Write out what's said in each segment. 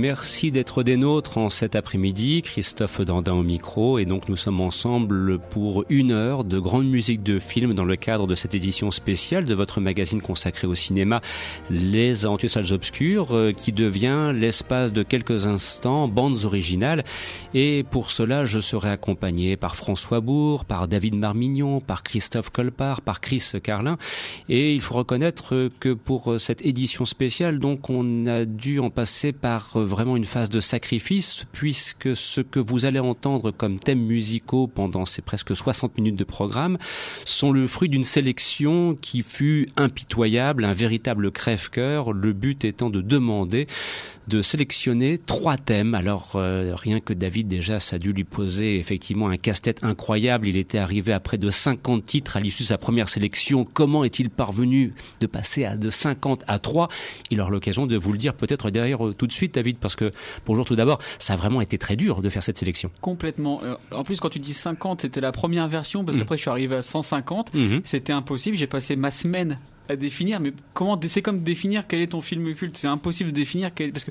Merci d'être des nôtres en cet après-midi. Christophe Dandin au micro. Et donc, nous sommes ensemble pour une heure de grande musique de film dans le cadre de cette édition spéciale de votre magazine consacré au cinéma, Les Aventures Salles Obscures, euh, qui devient l'espace de quelques instants bandes originales. Et pour cela, je serai accompagné par François Bourg, par David Marmignon, par Christophe Colpart, par Chris Carlin. Et il faut reconnaître que pour cette édition spéciale, donc, on a dû en passer par vraiment une phase de sacrifice puisque ce que vous allez entendre comme thèmes musicaux pendant ces presque 60 minutes de programme sont le fruit d'une sélection qui fut impitoyable, un véritable crève-cœur, le but étant de demander de sélectionner trois thèmes. Alors euh, rien que David déjà, ça a dû lui poser effectivement un casse-tête incroyable. Il était arrivé à près de 50 titres à l'issue de sa première sélection. Comment est-il parvenu de passer à de 50 à 3 Il aura l'occasion de vous le dire peut-être derrière euh, tout de suite, David, parce que bonjour tout d'abord, ça a vraiment été très dur de faire cette sélection. Complètement. Euh, en plus, quand tu dis 50, c'était la première version, parce mmh. qu'après je suis arrivé à 150. Mmh. C'était impossible. J'ai passé ma semaine à définir, mais comment c'est comme définir quel est ton film culte. C'est impossible de définir quel, parce que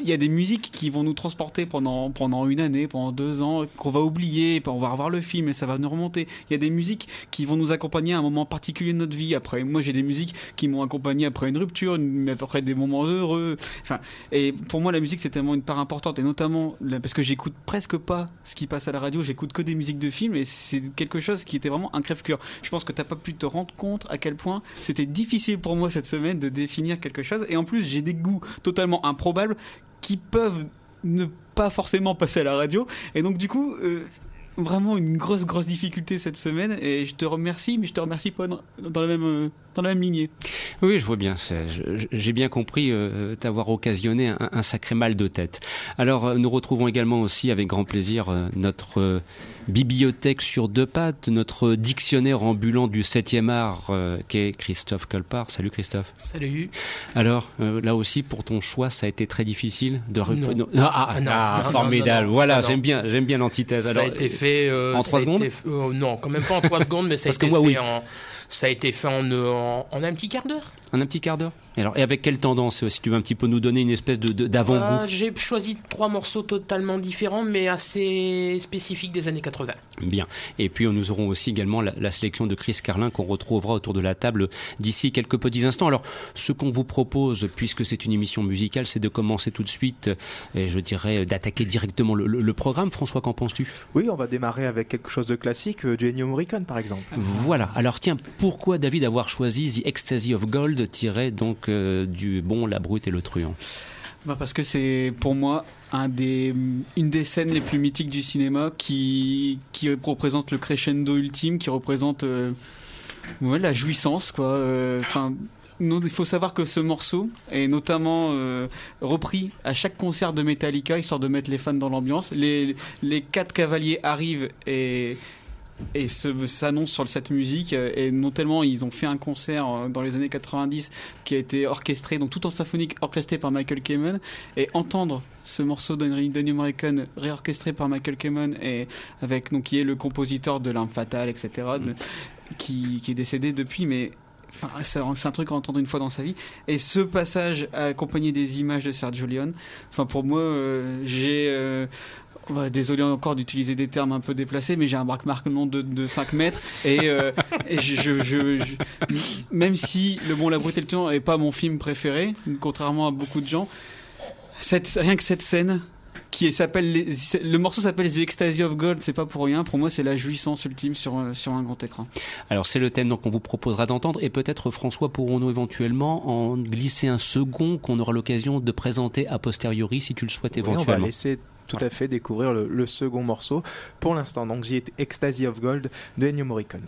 il y a des musiques qui vont nous transporter pendant pendant une année, pendant deux ans, qu'on va oublier, on va revoir le film et ça va nous remonter. Il y a des musiques qui vont nous accompagner à un moment particulier de notre vie. Après, moi j'ai des musiques qui m'ont accompagné après une rupture, après des moments heureux. Enfin, et pour moi la musique c'est tellement une part importante et notamment parce que j'écoute presque pas ce qui passe à la radio, j'écoute que des musiques de films et c'est quelque chose qui était vraiment un crève-cœur. Je pense que t'as pas pu te rendre compte à quel point c'était difficile pour moi cette semaine de définir quelque chose. Et en plus, j'ai des goûts totalement improbables qui peuvent ne pas forcément passer à la radio. Et donc, du coup, euh, vraiment une grosse, grosse difficulté cette semaine. Et je te remercie, mais je te remercie pas dans la même, euh, dans la même lignée. Oui, je vois bien. J'ai bien compris euh, t'avoir occasionné un, un, sacré mal de tête. Alors, nous retrouvons également aussi avec grand plaisir notre bibliothèque sur deux pattes, notre dictionnaire ambulant du 7e art, euh, qu'est Christophe Colpart. Salut Christophe. Salut. Alors, euh, là aussi, pour ton choix, ça a été très difficile de non. Ah, ah, formidable. voilà, j'aime bien, j'aime bien l'antithèse. Ça a été fait euh, en trois secondes. non, quand même pas en trois secondes, mais ça a été fait en ça a été fait en, en, en un petit quart d'heure. En un petit quart d'heure et, alors, et avec quelle tendance Si tu veux un petit peu nous donner une espèce de, d'avant-goût. Euh, j'ai choisi trois morceaux totalement différents, mais assez spécifiques des années 80. Bien. Et puis nous aurons aussi également la, la sélection de Chris Carlin qu'on retrouvera autour de la table d'ici quelques petits instants. Alors, ce qu'on vous propose, puisque c'est une émission musicale, c'est de commencer tout de suite, et je dirais d'attaquer directement le, le, le programme. François, qu'en penses-tu? Oui, on va démarrer avec quelque chose de classique, euh, du Ennio Morricone par exemple. Voilà. Alors tiens, pourquoi David avoir choisi The Ecstasy of Gold? Tiré donc euh, du Bon, la Brute et le Truand bah parce que c'est pour moi une des scènes les plus mythiques du cinéma qui, qui représente le crescendo ultime, qui représente euh, la jouissance. Quoi. Euh, enfin, il faut savoir que ce morceau est notamment euh, repris à chaque concert de Metallica, histoire de mettre les fans dans l'ambiance. Les, les quatre cavaliers arrivent et et s'annonce sur cette musique et non tellement ils ont fait un concert euh, dans les années 90 qui a été orchestré donc tout en symphonique orchestré par Michael Kamen et entendre ce morceau d'Ennio Morricone réorchestré par Michael Kamen et avec donc qui est le compositeur de L'Arme Fatale etc qui, est décédé depuis mais c'est un truc à entendre une fois dans sa vie. Et ce passage accompagné des images de Sergio Leone, enfin pour moi, euh, j'ai euh, désolé encore d'utiliser des termes un peu déplacés, mais j'ai un braque-marque de, de 5 mètres. Et, euh, je, même si Le Bon, la Brute et le Temps n'est pas mon film préféré, contrairement à beaucoup de gens, cette, rien que cette scène qui s'appelle le morceau s'appelle The Ecstasy of Gold, c'est pas pour rien. Pour moi, c'est la jouissance ultime sur sur un grand écran. Alors c'est le thème donc qu'on vous proposera d'entendre et peut-être François pourrons-nous éventuellement en glisser un second qu'on aura l'occasion de présenter a posteriori si tu le souhaites éventuellement. on va laisser tout à fait découvrir le, second morceau pour l'instant. Donc The Ecstasy of Gold de Ennio Morricone.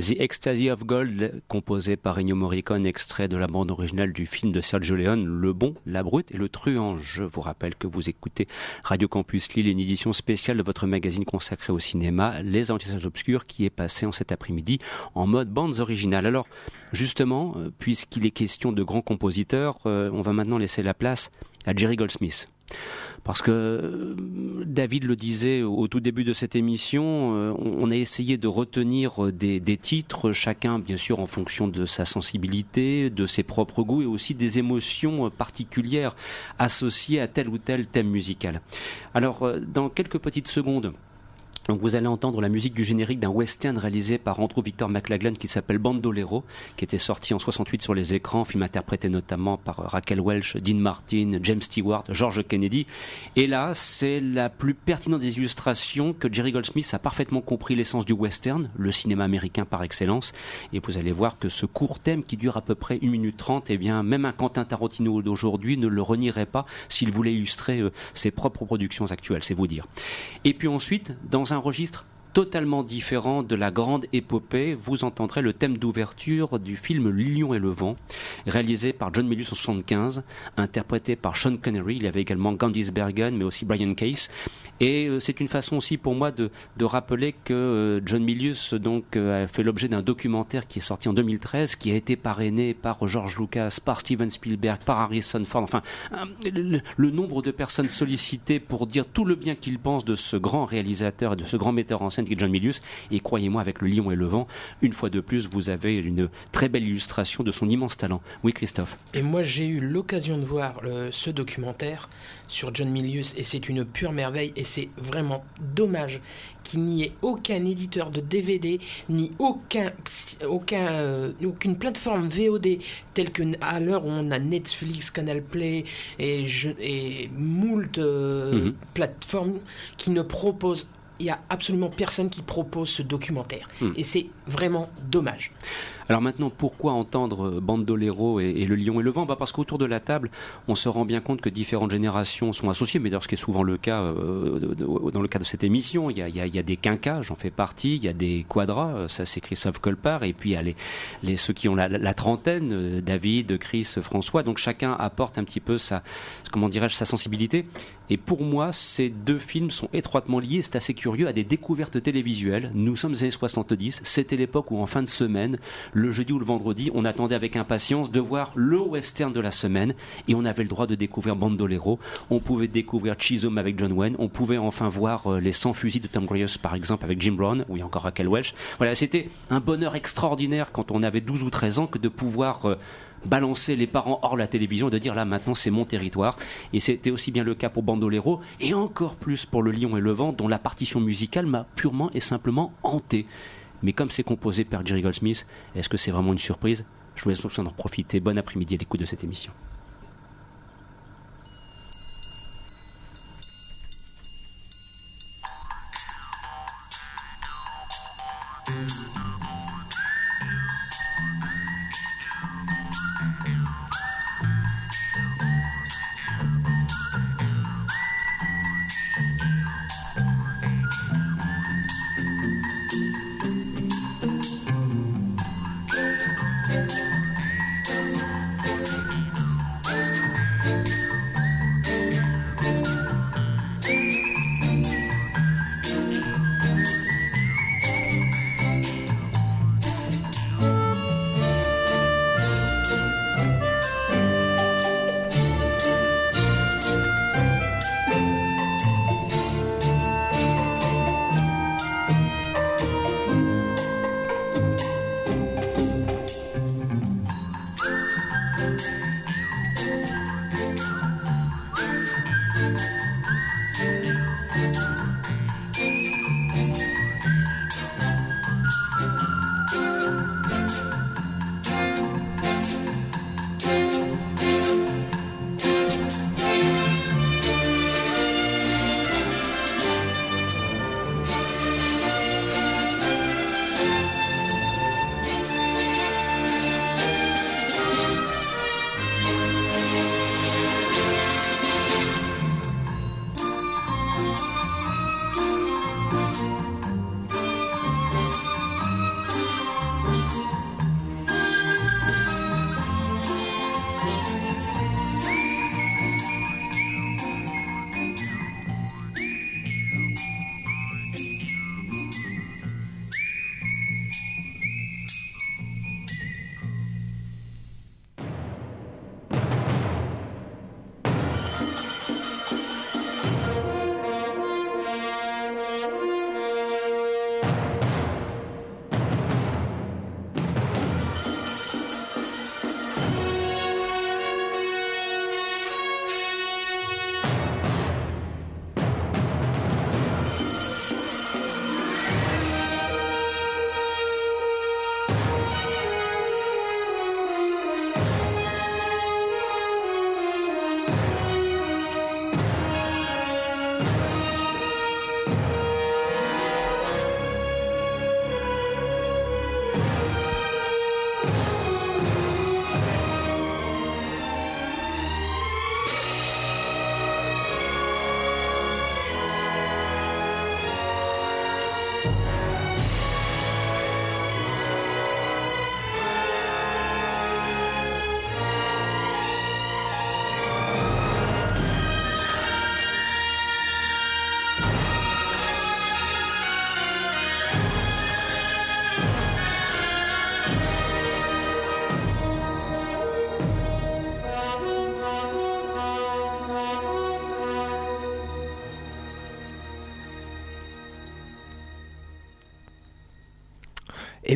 The Ecstasy of Gold, composé par Ennio Morricone, extrait de la bande originale du film de Sergio Leone, Le Bon, la Brute et le Truand. Je vous rappelle que vous écoutez Radio Campus Lille, une édition spéciale de votre magazine consacré au cinéma, Les Antissages Obscurs, qui est passé en cet après-midi en mode bandes originales. Alors, justement, euh, puisqu'il est question de grands compositeurs, euh, on va maintenant laisser la place à Jerry Goldsmith. Parce que euh, David le disait au tout début de cette émission, euh, on a essayé de retenir euh, des, titres, chacun bien sûr en fonction de sa sensibilité, de ses propres goûts et aussi des émotions particulières associées à tel ou tel thème musical. Alors, dans quelques petites secondes, donc vous allez entendre la musique du générique d'un western réalisé par Andrew Victor McLaglen qui s'appelle Bandolero, qui était sorti en 68 sur les écrans, film interprété notamment par Raquel Welch, Dean Martin, James Stewart, George Kennedy. Et là, c'est la plus pertinente des illustrations que Jerry Goldsmith a parfaitement compris l'essence du western, le cinéma américain par excellence. Et vous allez voir que ce court thème qui dure à peu près 1 minute 30, eh bien, même un Quentin Tarantino d'aujourd'hui ne le renierait pas s'il voulait illustrer euh, ses propres productions actuelles, c'est vous dire. Et puis ensuite, dans un registre? Totalement différent de la grande épopée, vous entendrez le thème d'ouverture du film Lion et le vent, réalisé par John Milius en 75, interprété par Sean Connery. Il y avait également Gandhi Bergen, mais aussi Brian Case. Et euh, c'est une façon aussi pour moi de, rappeler que euh, John Milius donc euh, a fait l'objet d'un documentaire qui est sorti en 2013, qui a été parrainé par George Lucas, par Steven Spielberg, par Harrison Ford. Enfin, le, nombre de personnes sollicitées pour dire tout le bien qu'ils pensent de ce grand réalisateur et de ce grand metteur en scène qui est John Milius. Et croyez-moi, avec Le Lion et le Vent, une fois de plus, vous avez une très belle illustration de son immense talent. Oui, Christophe. Et moi, j'ai eu l'occasion de voir ce documentaire sur John Milius et c'est une pure merveille et c'est vraiment dommage qu'il n'y ait aucun éditeur de DVD ni aucun, aucun, euh, aucune plateforme VOD telle que à l'heure où on a Netflix, Canal Play et, je, et moult euh, mhm. plateformes qui ne proposent il n'y a absolument personne qui propose ce documentaire. Hmm. Et c'est vraiment dommage. Alors maintenant, pourquoi entendre Bandolero et, le lion et le vent? Bah Parce qu'autour de la table, on se rend bien compte que différentes générations sont associées, mais d'ailleurs ce qui est souvent le cas euh, dans le cas de cette émission, il y a, des quinquas, j'en fais partie, il y a des quadras, euh, ça c'est Christophe Colpart, et puis il y a les, ceux qui ont la, trentaine, euh, David, Chris, François, donc chacun apporte un petit peu sa, comment dirais-je, sa sensibilité. Et pour moi, ces deux films sont étroitement liés, c'est assez curieux, à des découvertes télévisuelles. Nous sommes les années 70, c'était l'époque où en fin de semaine, le jeudi ou le vendredi, on attendait avec impatience de voir le western de la semaine et on avait le droit de découvrir Bandolero. On pouvait découvrir Chisholm avec John Wayne. On pouvait enfin voir euh, Les 100 fusils de Tom Cruise, par exemple, avec Jim Brown, ou encore Raquel Welch. Voilà, c'était un bonheur extraordinaire quand on avait 12 ou 13 ans que de pouvoir euh, balancer les parents hors la télévision et de dire là maintenant c'est mon territoire. Et c'était aussi bien le cas pour Bandolero et encore plus pour Le Lion et le Vent dont la partition musicale m'a purement et simplement hanté. Mais comme c'est composé par Jerry Goldsmith, est-ce que c'est vraiment une surprise? Je vous laisse en profiter. Bon après-midi à l'écoute de cette émission.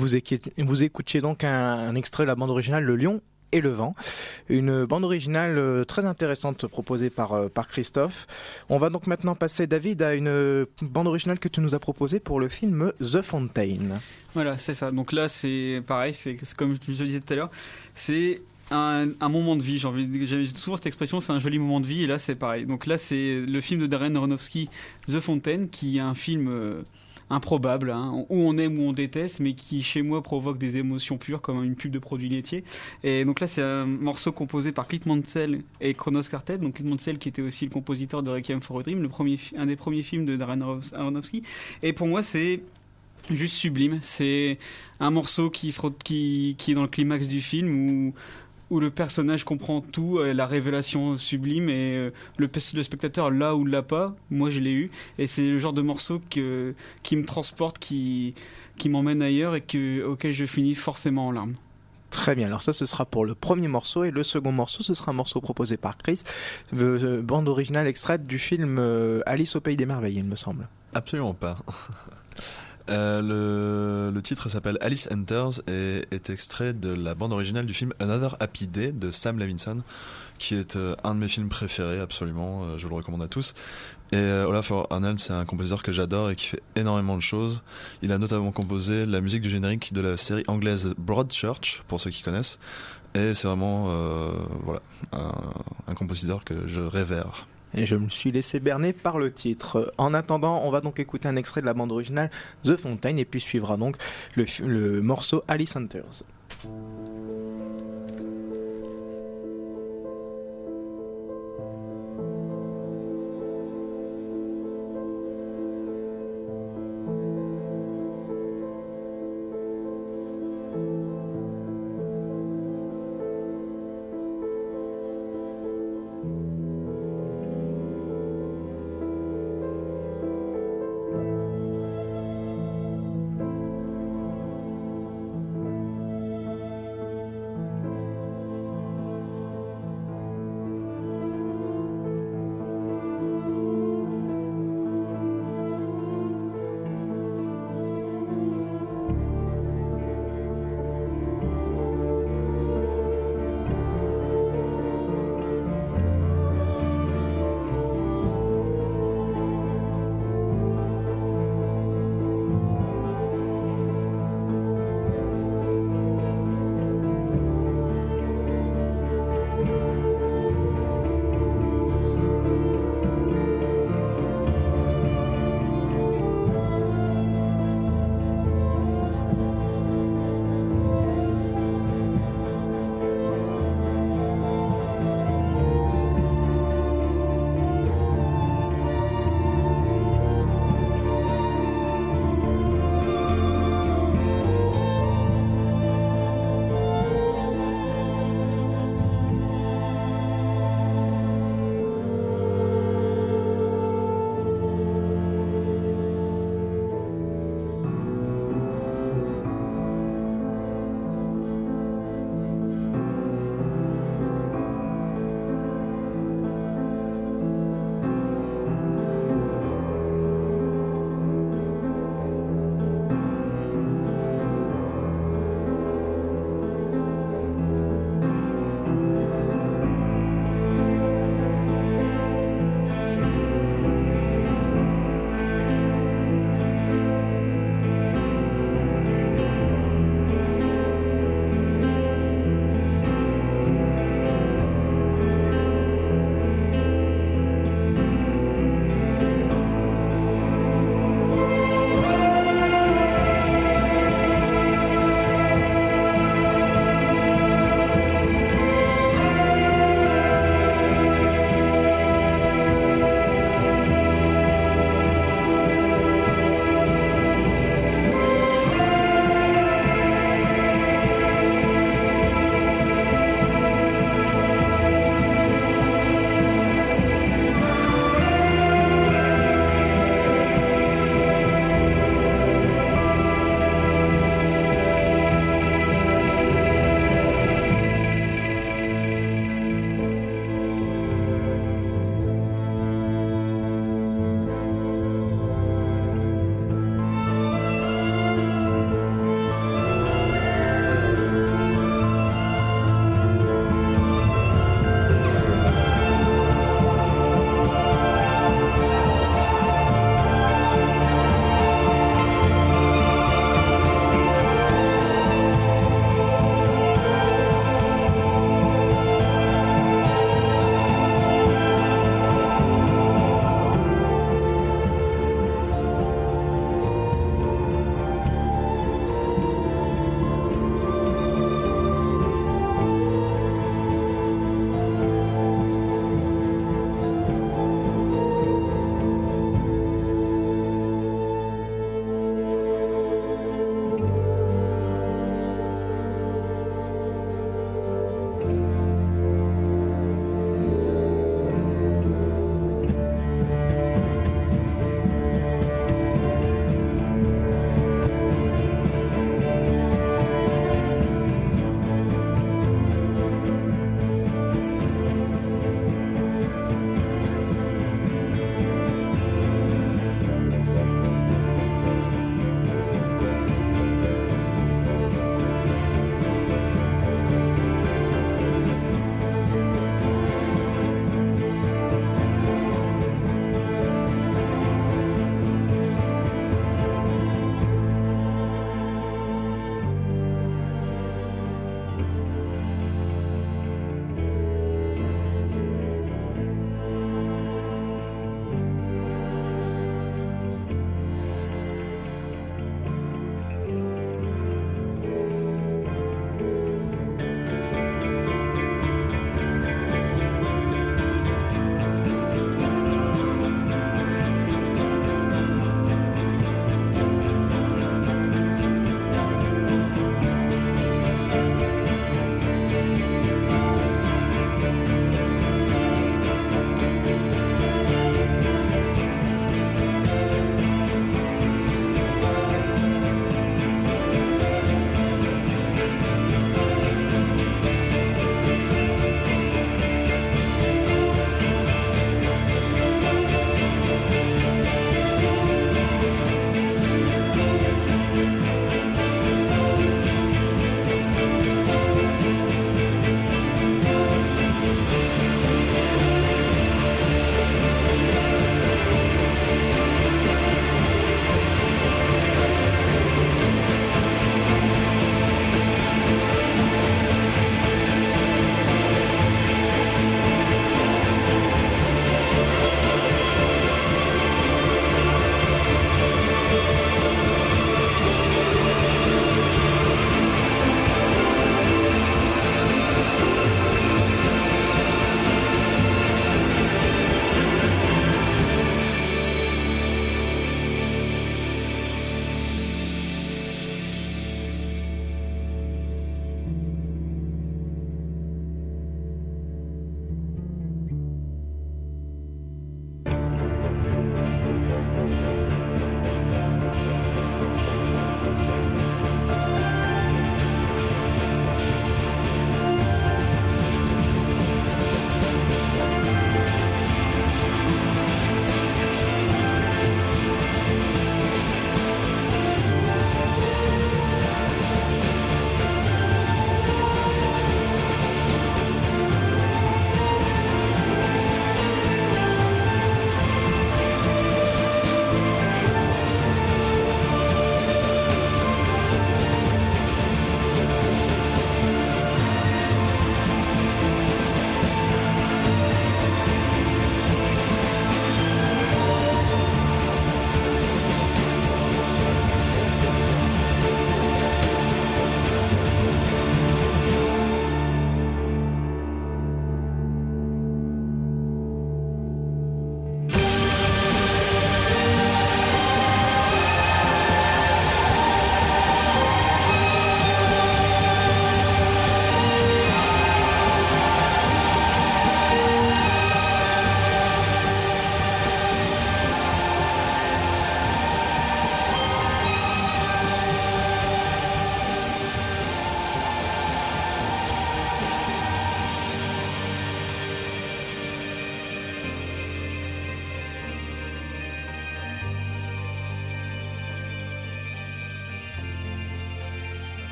Vous, écoutiez donc un, extrait de la bande originale Le Lion et le vent. Une bande originale euh, très intéressante proposée par, euh, par Christophe. On va donc maintenant passer, David, à une bande originale que tu nous as proposée pour le film The Fountain. Voilà, c'est ça. Donc là, c'est pareil, c'est comme je le disais tout à l'heure, c'est un, moment de vie. J'ai souvent cette expression, c'est un joli moment de vie, et là, c'est pareil. Donc là, c'est le film de Darren Aronofsky, The Fountain, qui est un film. Euh, improbable, hein, où on aime ou on déteste, mais qui chez moi provoque des émotions pures comme une pub de produits laitiers. Et donc là, c'est un morceau composé par Clint Mansell et Kronos Quartet. Donc Clint Mansell qui était aussi le compositeur de Requiem for a Dream, le premier, un des premiers films de Darren Aronofsky. Et pour moi, c'est juste sublime. C'est un morceau qui, se, qui, qui est dans le climax du film où où le personnage comprend tout, euh, la révélation sublime et euh, le, le spectateur là ou l'a pas, moi je l'ai eu et c'est le genre de morceau que, qui me transporte, qui, qui m'emmène ailleurs et que, auquel je finis forcément en larmes. Très bien, alors ça ce sera pour le premier morceau et le second morceau ce sera un morceau proposé par Chris, bande originale extraite du film euh, Alice au pays des merveilles il me semble. Absolument pas. Euh, le, titre s'appelle Alice Enters et est extrait de la bande originale du film Another Happy Day de Sam Levinson, qui est euh, un de mes films préférés, absolument. Euh, je le recommande à tous. Et Olaf Arnold, c'est un compositeur que j'adore et qui fait énormément de choses. Il a notamment composé la musique du générique de la série anglaise Broadchurch, pour ceux qui connaissent. Et c'est vraiment voilà, un, un compositeur que je révère. Et je me suis laissé berner par le titre. En attendant, on va donc écouter un extrait de la bande originale The Fountain et puis suivra donc le, le morceau Alice Hunters.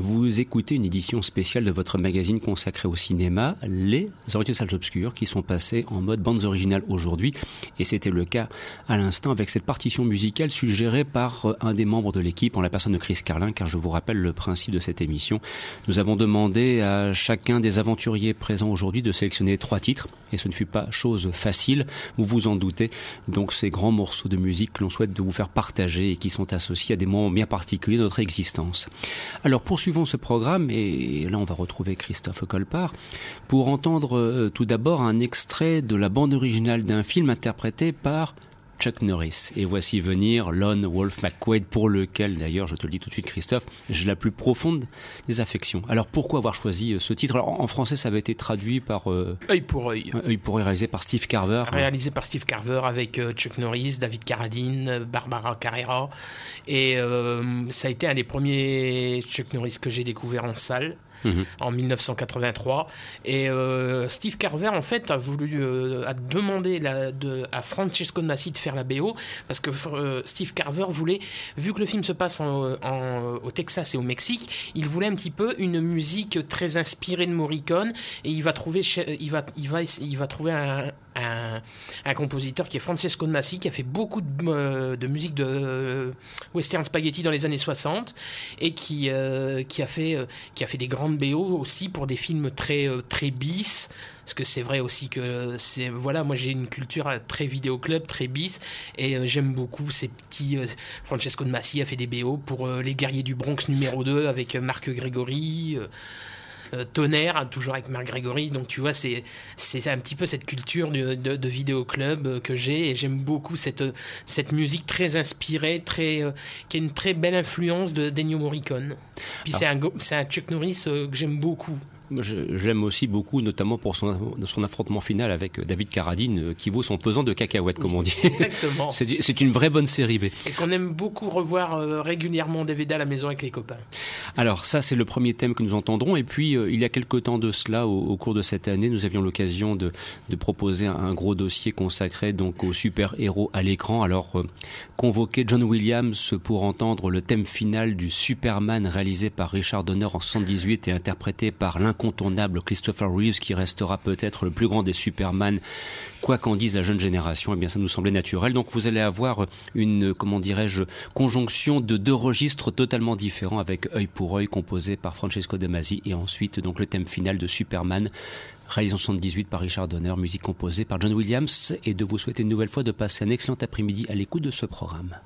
Vous écoutez une édition spéciale de votre magazine consacré au cinéma, Les Orientaux Salles Obscures, qui sont passés en mode bandes originales aujourd'hui. Et c'était le cas à l'instant avec cette partition musicale suggérée par euh, un des membres de l'équipe, en la personne de Chris Carlin, car je vous rappelle le principe de cette émission. Nous avons demandé à chacun des aventuriers présents aujourd'hui de sélectionner trois titres, et ce ne fut pas chose facile, vous vous en doutez. Donc ces grands morceaux de musique que l'on souhaite de vous faire partager et qui sont associés à des moments bien particuliers de notre existence. Alors poursuivons ce programme et là on va retrouver Christophe Colpart pour entendre euh, tout d'abord un extrait de la bande originale d'un film interprété par Chuck Norris. Et voici venir Lon Wolf McQuaid, pour lequel, d'ailleurs, je te le dis tout de suite, Christophe, j'ai la plus profonde des affections. Alors, pourquoi avoir choisi euh, ce titre? Alors, en français, ça avait été traduit par... Euh, œil pour œil. œil pour œil, réalisé par Steve Carver. Réalisé par Steve Carver avec euh, Chuck Norris, David Carradine, Barbara Carrera. Et ça a été un des premiers Chuck Norris que j'ai découvert en salle. Mhm. en 1983. Et euh, Steve Carver, en fait, a voulu euh, a demandé de, à Francesco Massi de faire la BO parce que euh, Steve Carver voulait, vu que le film se passe au Texas et au Mexique, il voulait un petit peu une musique très inspirée de Morricone et il va trouver, il va, il va, il va trouver un, un, compositeur qui est Francesco de Massi, qui a fait beaucoup de, euh, musique de euh, western spaghetti dans les années 60 et qui, euh, qui, a, fait, qui a fait des grandes BO aussi pour des films très, très bis. Parce que c'est vrai aussi que c'est voilà moi j'ai une culture très vidéoclub très bis et j'aime beaucoup ces petits Francesco de Massi a fait des BO pour les guerriers du Bronx numéro 2 avec Marc Grégory tonnerre, toujours avec Marc Grégory. Donc tu vois, c'est c'est un petit peu cette culture de, de, de vidéoclub euh, que j'ai et j'aime beaucoup cette cette musique très inspirée, très euh, qui a une très belle influence de Dennio Morricone. Puis c'est un c'est un Chuck Norris que j'aime beaucoup. J'aime aussi beaucoup, notamment pour son, son, affrontement final avec David Carradine, euh, qui vaut son pesant de cacahuètes, comme on dit. Exactement. C'est une vraie bonne série B. Et qu'on aime beaucoup revoir euh, régulièrement DVD à la maison avec les copains. Alors, ça, c'est le premier thème que nous entendrons. Et puis, euh, il y a quelque temps de cela, au, cours de cette année, nous avions l'occasion de, de, proposer un, gros dossier consacré donc aux super-héros à l'écran. Alors, convoquer John Williams pour entendre le thème final du Superman réalisé par Richard Donner en 78 et interprété par l'un incontournable Christopher Reeves qui restera peut-être le plus grand des Superman, quoi qu'en dise la jeune génération, eh bien ça nous semblait naturel. Donc vous allez avoir une, comment dirais-je, conjonction de deux registres totalement différents avec œil pour œil composé par Francesco De Masi et ensuite donc le thème final de Superman réalisé en 78 par Richard Donner, musique composée par John Williams et de vous souhaiter une nouvelle fois de passer un excellent après-midi à l'écoute de ce programme.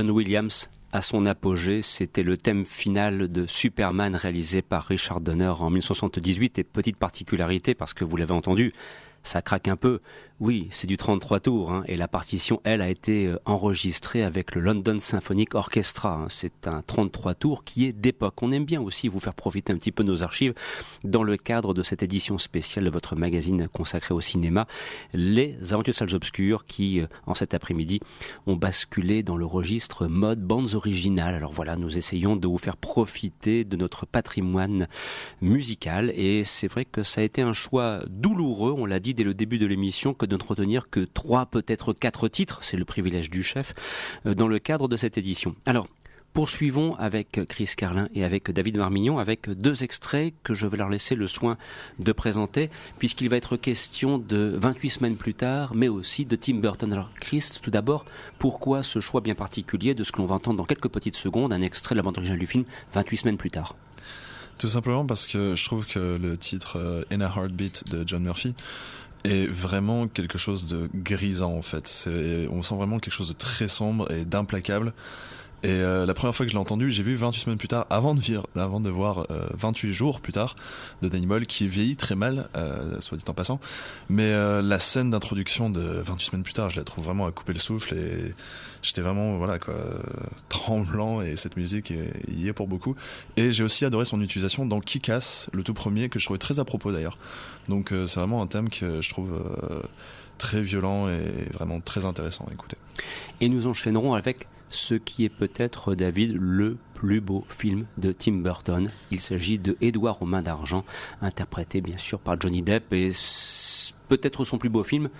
John Williams à son apogée, c'était le thème final de Superman réalisé par Richard Donner en 1978 et petite particularité parce que vous l'avez entendu, ça craque un peu. Oui, c'est du 33 tours, hein, et la partition, elle, a été euh, enregistrée avec le London Symphonic Orchestra. Hein. C'est un 33 tours qui est d'époque. On aime bien aussi vous faire profiter un petit peu de nos archives dans le cadre de cette édition spéciale de votre magazine consacré au cinéma, Les Aventures Salles Obscures, qui, euh, en cet après-midi, ont basculé dans le registre mode bandes originales. Alors voilà, nous essayons de vous faire profiter de notre patrimoine musical, et c'est vrai que ça a été un choix douloureux, on l'a dit dès le début de l'émission, que de ne retenir que trois, peut-être quatre titres, c'est le privilège du chef, euh, dans le cadre de cette édition. Alors, Poursuivons avec Chris Carlin et avec David Marmignon avec deux extraits que je vais leur laisser le soin de présenter puisqu'il va être question de 28 semaines plus tard mais aussi de Tim Burton. Alors Chris, tout d'abord, pourquoi ce choix bien particulier de ce que l'on va entendre dans quelques petites secondes, un extrait de la bande originale du film 28 semaines plus tard? Tout simplement parce que je trouve que le titre euh, In a Heartbeat de John Murphy est vraiment quelque chose de grisant en fait. On sent vraiment quelque chose de très sombre et d'implacable. Et euh, la première fois que je l'ai entendu, j'ai vu 28 semaines plus tard, avant de, voir 28 euh, jours plus tard, de Danny Boyle, qui vieillit très mal, euh, soit dit en passant. Mais la scène d'introduction de 28 semaines plus tard, je la trouve vraiment à couper le souffle et j'étais vraiment voilà quoi tremblant et cette musique y est pour beaucoup. Et j'ai aussi adoré son utilisation dans Kick-Ass, le tout premier, que je trouvais très à propos d'ailleurs. Donc c'est vraiment un thème que je trouve très violent et vraiment très intéressant à écouter. Et nous enchaînerons avec ce qui est peut-être, David, le plus beau film de Tim Burton. Il s'agit de Édouard aux mains d'argent, interprété bien sûr par Johnny Depp, et peut-être son plus beau film,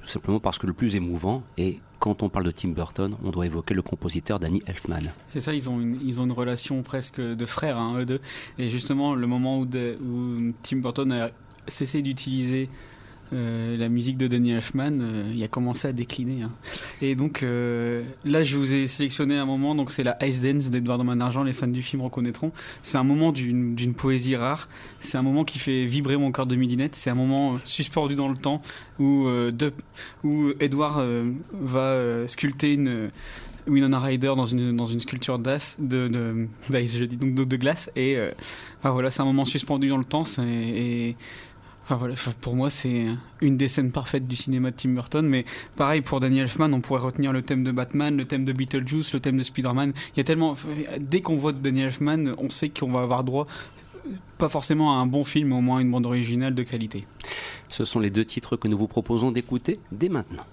tout simplement parce que le plus émouvant, et quand on parle de Tim Burton, on doit évoquer le compositeur Danny Elfman. C'est ça, ils ont, une, ils ont une relation presque de frères, hein, eux deux. Et justement, le moment où, où Tim Burton a cessé d'utiliser euh, la musique de Danny Elfman, euh, il a commencé à décliner. Hein. Et donc euh, là, je vous ai sélectionné un moment, donc c'est la Ice Dance d'Edouard Argent, les fans du film reconnaîtront. C'est un moment d'une poésie rare, c'est un moment qui fait vibrer mon cœur de millinette, c'est un moment suspendu dans le temps où, de, où Edward va sculpter une... Winona Ryder dans une, sculpture d'ice, de, de, je dis, donc de, glace. Et voilà, c'est un moment suspendu dans le temps. Et, pour moi, c'est une des scènes parfaites du cinéma de Tim Burton. Mais pareil, pour Daniel Elfman, on pourrait retenir le thème de Batman, le thème de Beetlejuice, le thème de Spider-Man. Il y a tellement. Dès qu'on voit Daniel Elfman, on sait qu'on va avoir droit, pas forcément à un bon film, mais au moins à une bande originale de qualité. Ce sont les deux titres que nous vous proposons d'écouter dès maintenant.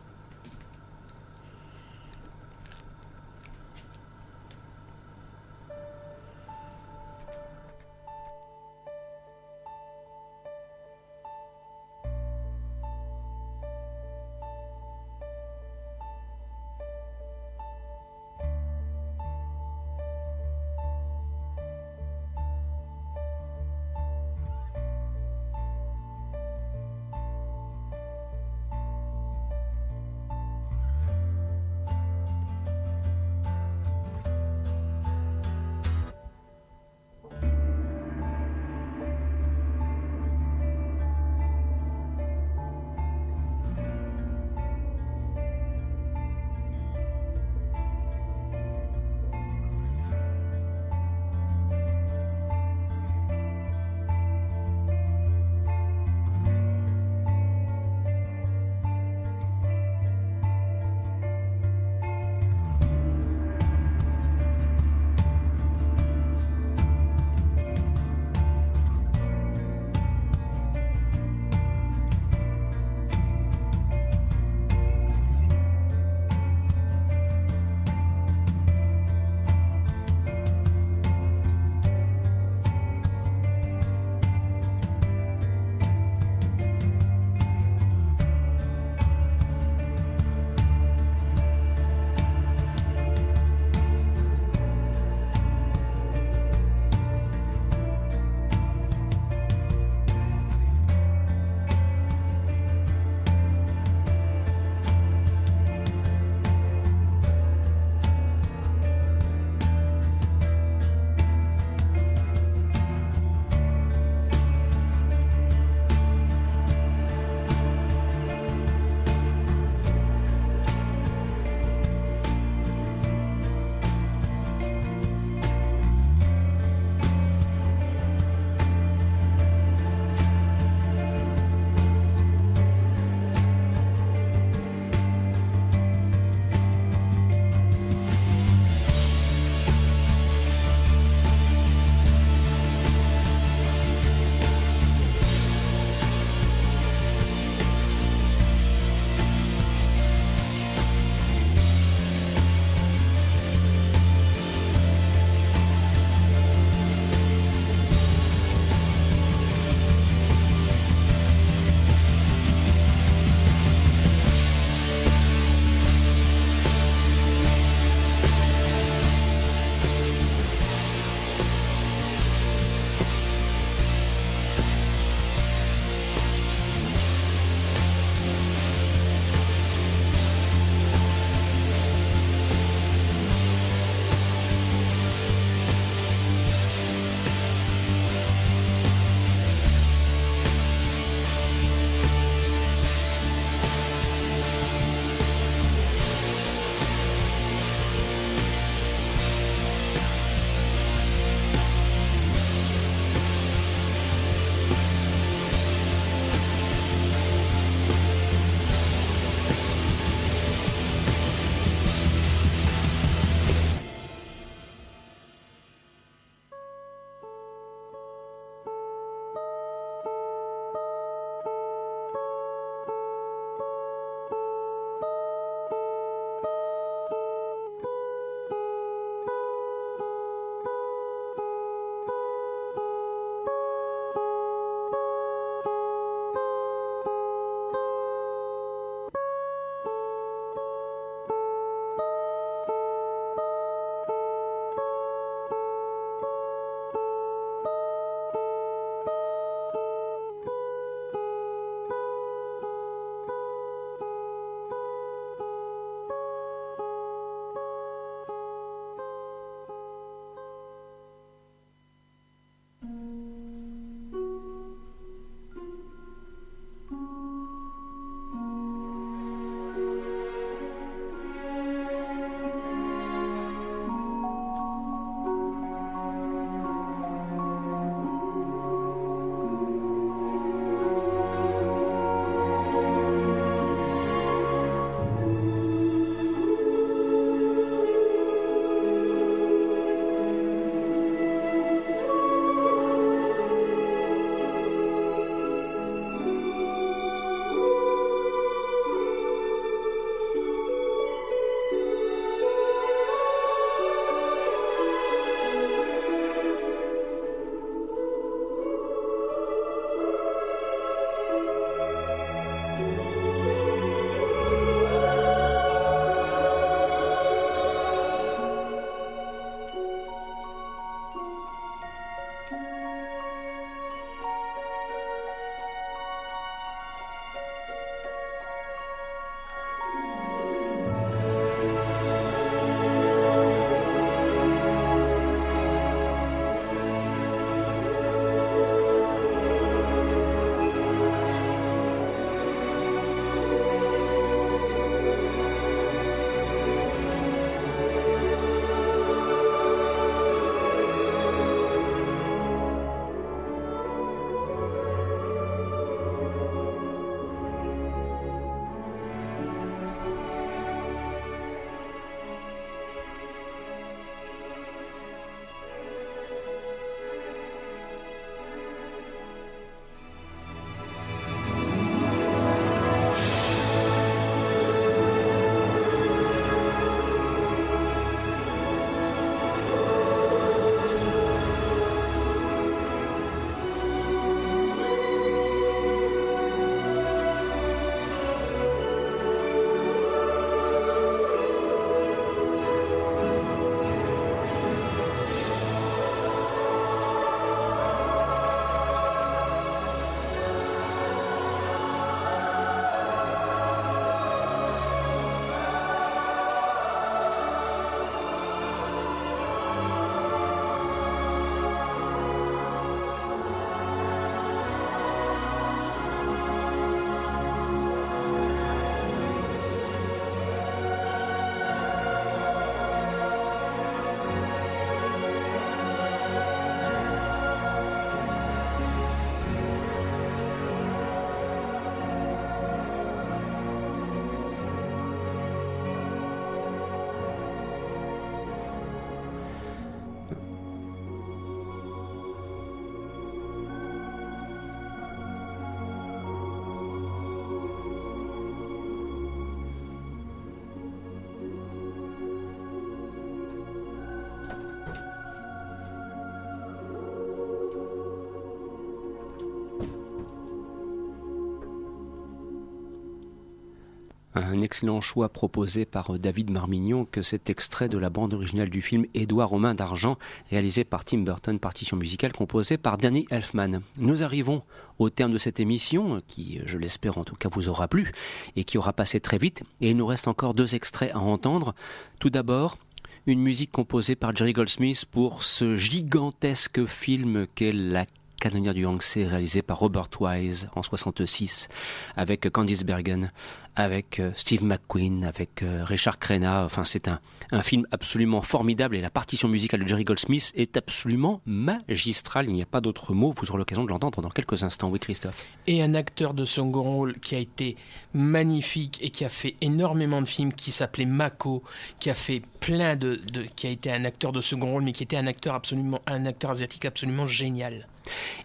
Un excellent choix proposé par David Marmignon que cet extrait de la bande originale du film Édouard Romain d'Argent, réalisé par Tim Burton, partition musicale composée par Danny Elfman. Nous arrivons au terme de cette émission, qui, je l'espère en tout cas, vous aura plu et qui aura passé très vite. Et il nous reste encore deux extraits à entendre. Tout d'abord, une musique composée par Jerry Goldsmith pour ce gigantesque film qu'est La canonnière du Yangtze réalisé par Robert Wise en 66 avec Candice Bergen avec euh, Steve McQueen, avec euh, Richard Crenna. Enfin, c'est un, film absolument formidable et la partition musicale de Jerry Goldsmith est absolument magistrale. Il n'y a pas d'autre mot. Vous aurez l'occasion de l'entendre dans quelques instants. Oui, Christophe. Et un acteur de second rôle qui a été magnifique et qui a fait énormément de films, qui s'appelait Mako, qui a fait plein de, qui a été un acteur de second rôle, mais qui était un acteur absolument, un acteur asiatique absolument génial.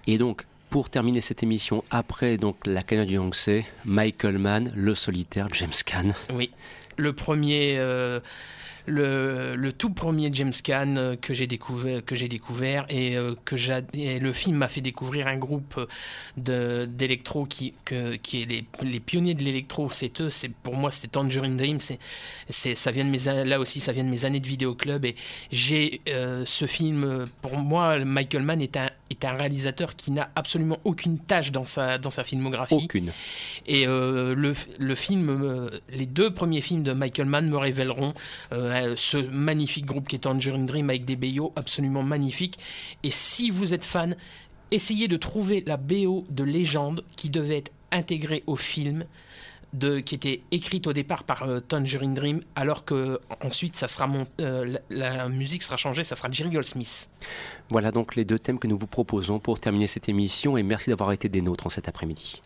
Et donc, pour terminer cette émission, après donc la canne du Yangtze, Michael Mann, Le Solitaire, James Caan. Oui, le premier, euh, le, tout premier James Caan euh, que j'ai découvert, que j'ai découvert et euh, que le film m'a fait découvrir un groupe d'électro qui qui est les, pionniers de l'électro. C'est eux. C'est pour moi c'était Tangerine Dream. C'est ça vient de mes là aussi ça vient de mes années de vidéo club et j'ai ce film pour moi Michael Mann est un est un réalisateur qui n'a absolument aucune tâche dans sa, dans sa filmographie. Aucune. Et euh, le, le, film, euh, les deux premiers films de Michael Mann me révéleront euh, ce magnifique groupe qui est Tangerine Dream avec des BO absolument magnifiques. Et si vous êtes fan, essayez de trouver la BO de légende qui devait être intégrée au film qui était écrite au départ par euh, Tangerine Dream, alors que ensuite ça sera euh, la, la, musique sera changée, ça sera Jerry Goldsmith. Voilà donc les deux thèmes que nous vous proposons pour terminer cette émission et merci d'avoir été des nôtres en cet après-midi.